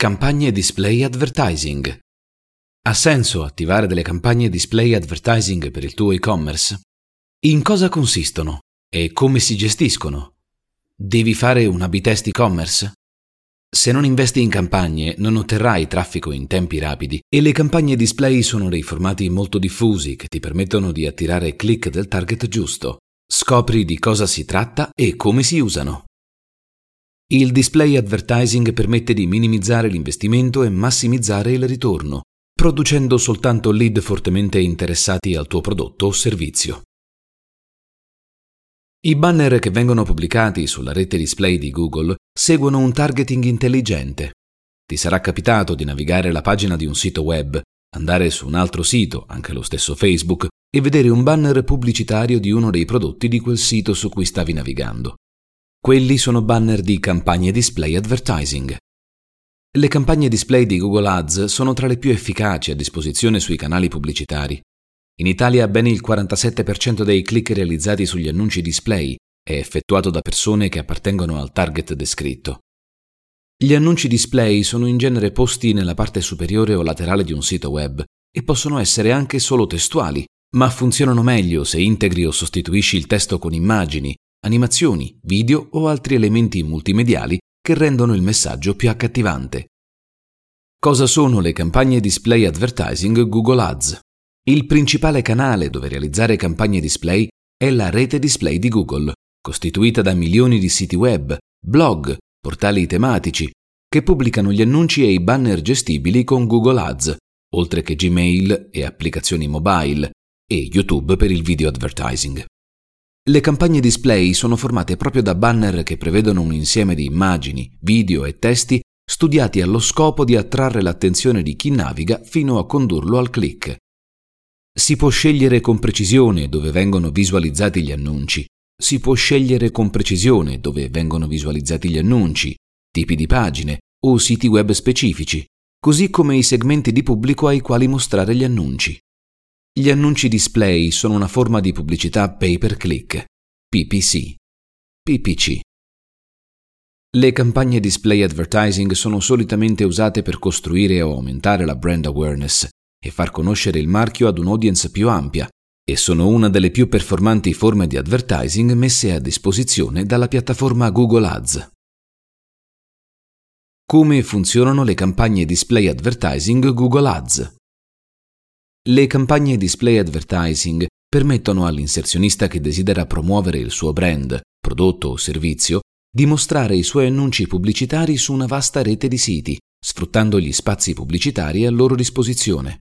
Campagne display advertising. Ha senso attivare delle campagne display advertising per il tuo e-commerce? In cosa consistono e come si gestiscono? Devi fare un A-B test e-commerce? Se non investi in campagne non otterrai traffico in tempi rapidi e le campagne display sono dei formati molto diffusi che ti permettono di attirare click del target giusto. Scopri di cosa si tratta e come si usano. Il display advertising permette di minimizzare l'investimento e massimizzare il ritorno, producendo soltanto lead fortemente interessati al tuo prodotto o servizio. I banner che vengono pubblicati sulla rete display di Google seguono un targeting intelligente. Ti sarà capitato di navigare la pagina di un sito web, andare su un altro sito, anche lo stesso Facebook, e vedere un banner pubblicitario di uno dei prodotti di quel sito su cui stavi navigando. Quelli sono banner di campagne display advertising. Le campagne display di Google Ads sono tra le più efficaci a disposizione sui canali pubblicitari. In Italia ben il 47% dei click realizzati sugli annunci display è effettuato da persone che appartengono al target descritto. Gli annunci display sono in genere posti nella parte superiore o laterale di un sito web e possono essere anche solo testuali, ma funzionano meglio se integri o sostituisci il testo con immagini, animazioni, video o altri elementi multimediali che rendono il messaggio più accattivante. Cosa sono le campagne display advertising Google Ads? Il principale canale dove realizzare campagne display è la rete display di Google, costituita da milioni di siti web, blog, portali tematici, che pubblicano gli annunci e i banner gestibili con Google Ads, oltre che Gmail e applicazioni mobile, e YouTube per il video advertising. Le campagne display sono formate proprio da banner che prevedono un insieme di immagini, video e testi studiati allo scopo di attrarre l'attenzione di chi naviga fino a condurlo al click. Si può scegliere con precisione dove vengono visualizzati gli annunci, si può scegliere con precisione dove vengono visualizzati gli annunci, tipi di pagine o siti web specifici, così come i segmenti di pubblico ai quali mostrare gli annunci. Gli annunci display sono una forma di pubblicità pay per click, PPC. PPC. Le campagne display advertising sono solitamente usate per costruire o aumentare la brand awareness e far conoscere il marchio ad un'audience più ampia e sono una delle più performanti forme di advertising messe a disposizione dalla piattaforma Google Ads. Come funzionano le campagne display advertising Google Ads? Le campagne display advertising permettono all'inserzionista che desidera promuovere il suo brand, prodotto o servizio di mostrare i suoi annunci pubblicitari su una vasta rete di siti, sfruttando gli spazi pubblicitari a loro disposizione.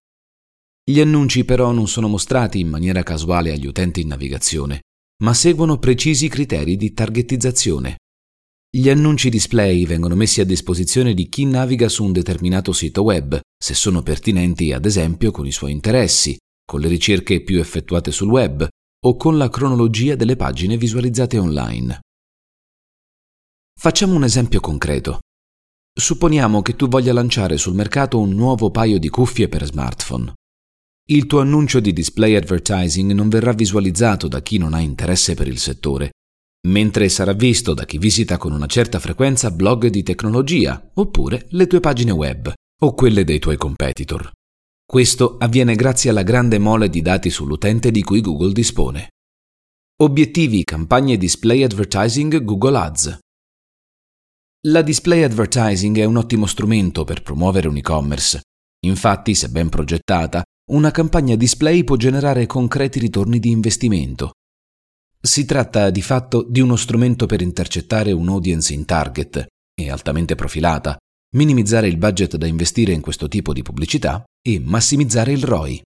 Gli annunci però non sono mostrati in maniera casuale agli utenti in navigazione, ma seguono precisi criteri di targetizzazione. Gli annunci display vengono messi a disposizione di chi naviga su un determinato sito web, se sono pertinenti ad esempio con i suoi interessi, con le ricerche più effettuate sul web o con la cronologia delle pagine visualizzate online. Facciamo un esempio concreto. Supponiamo che tu voglia lanciare sul mercato un nuovo paio di cuffie per smartphone. Il tuo annuncio di display advertising non verrà visualizzato da chi non ha interesse per il settore, mentre sarà visto da chi visita con una certa frequenza blog di tecnologia oppure le tue pagine web o quelle dei tuoi competitor. Questo avviene grazie alla grande mole di dati sull'utente di cui Google dispone. Obiettivi campagne display advertising Google Ads. La display advertising è un ottimo strumento per promuovere un e-commerce. Infatti, se ben progettata, una campagna display può generare concreti ritorni di investimento, si tratta di fatto di uno strumento per intercettare un'audience in target e altamente profilata, minimizzare il budget da investire in questo tipo di pubblicità e massimizzare il ROI.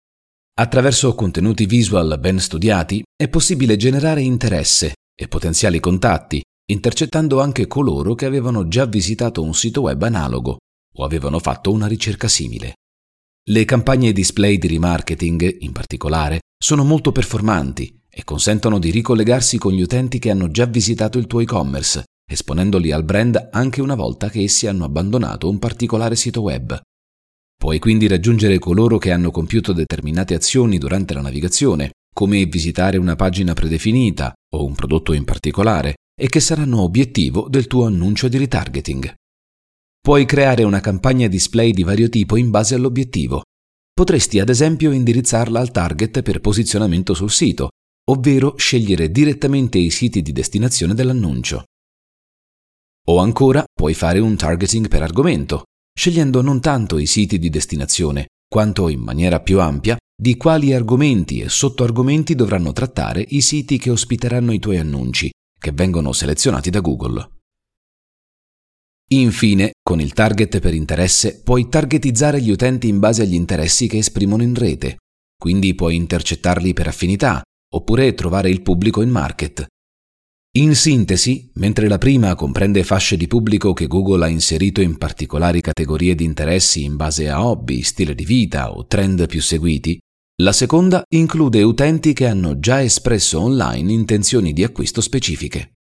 Attraverso contenuti visual ben studiati è possibile generare interesse e potenziali contatti, intercettando anche coloro che avevano già visitato un sito web analogo o avevano fatto una ricerca simile. Le campagne display di remarketing, in particolare, sono molto performanti e consentono di ricollegarsi con gli utenti che hanno già visitato il tuo e-commerce, esponendoli al brand anche una volta che essi hanno abbandonato un particolare sito web. Puoi quindi raggiungere coloro che hanno compiuto determinate azioni durante la navigazione, come visitare una pagina predefinita o un prodotto in particolare, e che saranno obiettivo del tuo annuncio di retargeting. puoi creare una campagna display di vario tipo in base all'obiettivo. Potresti ad esempio indirizzarla al target per posizionamento sul sito, ovvero scegliere direttamente i siti di destinazione dell'annuncio. O ancora puoi fare un targeting per argomento, scegliendo non tanto i siti di destinazione, quanto in maniera più ampia di quali argomenti e sottoargomenti dovranno trattare i siti che ospiteranno i tuoi annunci, che vengono selezionati da Google. Infine, con il target per interesse puoi targetizzare gli utenti in base agli interessi che esprimono in rete, quindi puoi intercettarli per affinità, oppure trovare il pubblico in market. In sintesi, mentre la prima comprende fasce di pubblico che Google ha inserito in particolari categorie di interessi in base a hobby, stile di vita o trend più seguiti, la seconda include utenti che hanno già espresso online intenzioni di acquisto specifiche.